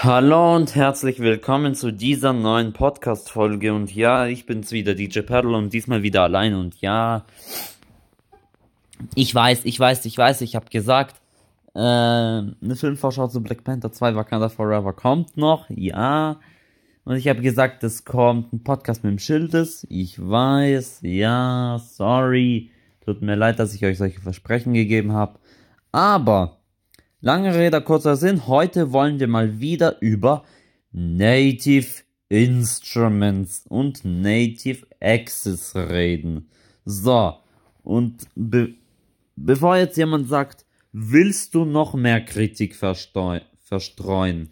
Hallo und herzlich willkommen zu dieser neuen Podcast-Folge. Und ja, ich bin's wieder, DJ Perl, und diesmal wieder allein. Und ja, ich weiß, ich weiß, ich weiß, ich habe gesagt, äh, eine Filmvorschau zu Black Panther 2 Wakanda Forever kommt noch, ja. Und ich habe gesagt, es kommt ein Podcast mit dem Schildes. Ich weiß, ja, sorry. Tut mir leid, dass ich euch solche Versprechen gegeben habe. Aber Lange Rede, kurzer Sinn. Heute wollen wir mal wieder über Native Instruments und Native Access reden. So, und be bevor jetzt jemand sagt, willst du noch mehr Kritik verstreuen?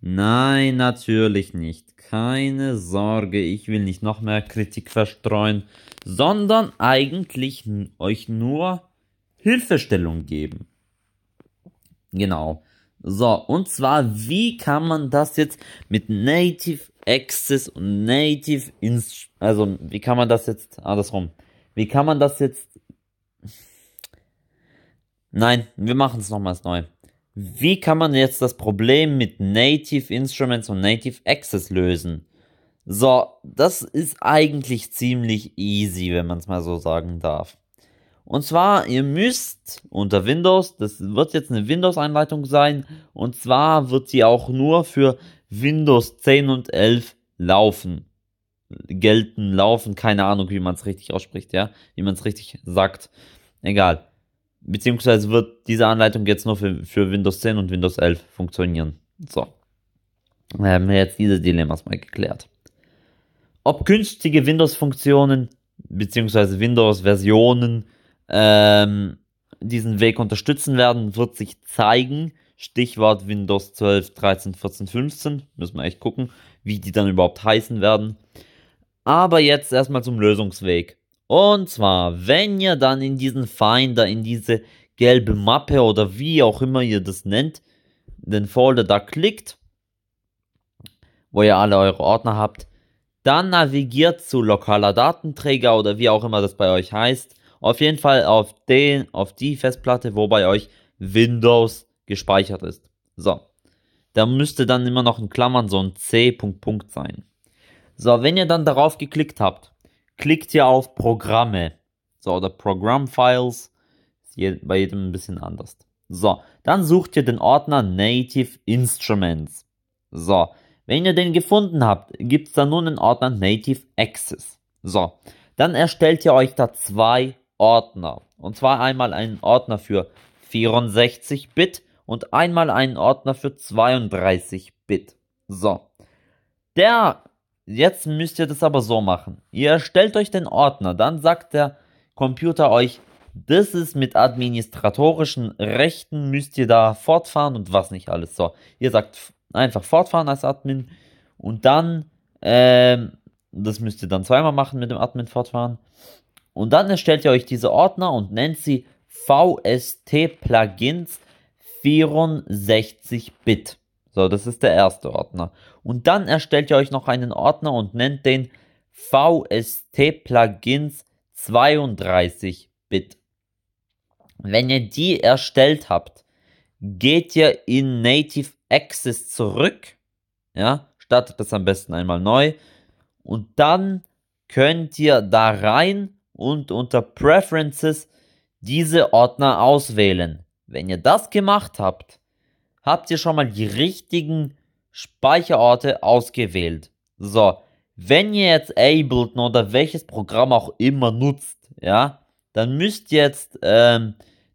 Nein, natürlich nicht. Keine Sorge, ich will nicht noch mehr Kritik verstreuen, sondern eigentlich euch nur Hilfestellung geben. Genau. So, und zwar, wie kann man das jetzt mit Native Access und Native Inst also wie kann man das jetzt andersrum? Wie kann man das jetzt Nein, wir machen es nochmals neu. Wie kann man jetzt das Problem mit Native Instruments und Native Access lösen? So, das ist eigentlich ziemlich easy, wenn man es mal so sagen darf. Und zwar, ihr müsst unter Windows, das wird jetzt eine Windows-Einleitung sein, und zwar wird sie auch nur für Windows 10 und 11 laufen. Gelten, laufen, keine Ahnung, wie man es richtig ausspricht, ja, wie man es richtig sagt. Egal. Beziehungsweise wird diese Anleitung jetzt nur für, für Windows 10 und Windows 11 funktionieren. So. Wir haben jetzt diese Dilemmas mal geklärt. Ob günstige Windows-Funktionen beziehungsweise Windows-Versionen ähm, diesen Weg unterstützen werden, wird sich zeigen. Stichwort Windows 12, 13, 14, 15. Müssen wir echt gucken, wie die dann überhaupt heißen werden. Aber jetzt erstmal zum Lösungsweg. Und zwar, wenn ihr dann in diesen Finder, in diese gelbe Mappe oder wie auch immer ihr das nennt, den Folder da klickt, wo ihr alle eure Ordner habt, dann navigiert zu lokaler Datenträger oder wie auch immer das bei euch heißt auf jeden Fall auf den, auf die Festplatte, wo bei euch Windows gespeichert ist. So. Da müsste dann immer noch in Klammern so ein C. Punkt, Punkt sein. So, wenn ihr dann darauf geklickt habt, klickt ihr auf Programme. So, oder Program Files. Ist bei jedem ein bisschen anders. So, dann sucht ihr den Ordner Native Instruments. So, wenn ihr den gefunden habt, gibt es da nun einen Ordner Native Access. So, dann erstellt ihr euch da zwei Ordner. Und zwar einmal einen Ordner für 64-Bit und einmal einen Ordner für 32-Bit. So. Der, jetzt müsst ihr das aber so machen. Ihr erstellt euch den Ordner, dann sagt der Computer euch, das ist mit administratorischen Rechten, müsst ihr da fortfahren und was nicht alles. So, ihr sagt einfach fortfahren als Admin und dann, ähm, das müsst ihr dann zweimal machen mit dem Admin fortfahren. Und dann erstellt ihr euch diese Ordner und nennt sie VST Plugins 64-Bit. So, das ist der erste Ordner. Und dann erstellt ihr euch noch einen Ordner und nennt den VST Plugins 32-Bit. Wenn ihr die erstellt habt, geht ihr in Native Access zurück. Ja, startet das am besten einmal neu. Und dann könnt ihr da rein und unter Preferences diese Ordner auswählen. Wenn ihr das gemacht habt, habt ihr schon mal die richtigen Speicherorte ausgewählt. So, wenn ihr jetzt Ableton oder welches Programm auch immer nutzt, ja, dann müsst ihr jetzt ähm,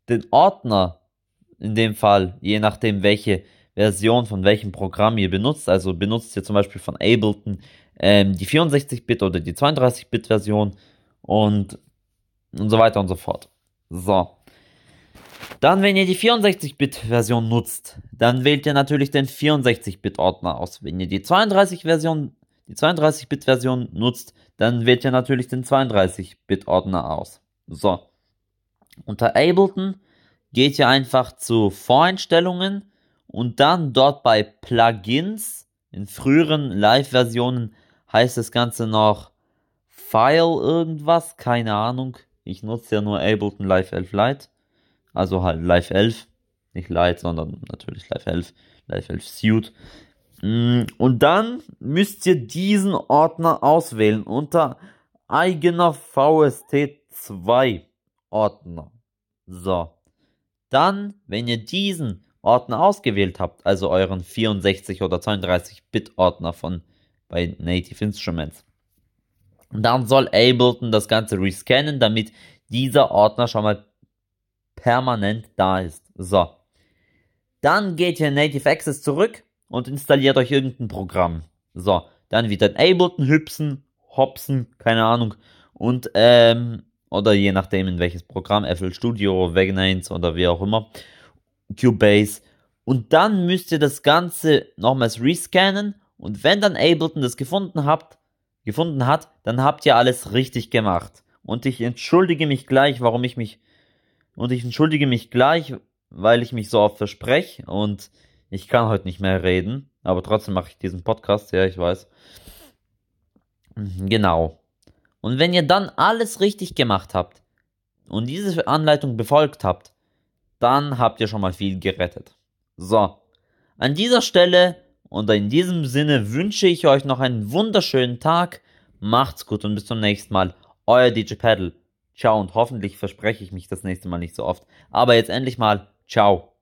den Ordner, in dem Fall, je nachdem welche Version von welchem Programm ihr benutzt, also benutzt ihr zum Beispiel von Ableton ähm, die 64-Bit oder die 32-Bit-Version und, und so weiter und so fort. So. Dann, wenn ihr die 64-Bit-Version nutzt, dann wählt ihr natürlich den 64-Bit-Ordner aus. Wenn ihr die 32-Version, die 32-Bit-Version nutzt, dann wählt ihr natürlich den 32-Bit-Ordner aus. So. Unter Ableton geht ihr einfach zu Voreinstellungen und dann dort bei Plugins, in früheren Live-Versionen heißt das Ganze noch File irgendwas, keine Ahnung. Ich nutze ja nur Ableton Live 11 Lite. Also halt Live 11. Nicht Lite, sondern natürlich Live 11. gleichfalls Suite. Mm, und dann müsst ihr diesen Ordner auswählen unter eigener VST2 Ordner. So. Dann, wenn ihr diesen Ordner ausgewählt habt, also euren 64 oder 32 Bit Ordner von bei Native Instruments, dann soll Ableton das Ganze rescannen, damit dieser Ordner schon mal permanent da ist. So. Dann geht ihr in Native Access zurück und installiert euch irgendein Programm. So, dann wieder Ableton hüpsen, hopsen, keine Ahnung. Und, ähm, oder je nachdem in welches Programm, FL Studio, Vegnines oder wie auch immer, Cubase. Und dann müsst ihr das Ganze nochmals rescannen und wenn dann Ableton das gefunden habt, gefunden hat, dann habt ihr alles richtig gemacht. Und ich entschuldige mich gleich, warum ich mich, und ich entschuldige mich gleich, weil ich mich so oft verspreche und ich kann heute nicht mehr reden, aber trotzdem mache ich diesen Podcast, ja, ich weiß. Genau. Und wenn ihr dann alles richtig gemacht habt und diese Anleitung befolgt habt, dann habt ihr schon mal viel gerettet. So, an dieser Stelle und in diesem Sinne wünsche ich euch noch einen wunderschönen Tag. Macht's gut und bis zum nächsten Mal. Euer DJ Paddle. Ciao und hoffentlich verspreche ich mich das nächste Mal nicht so oft. Aber jetzt endlich mal. Ciao.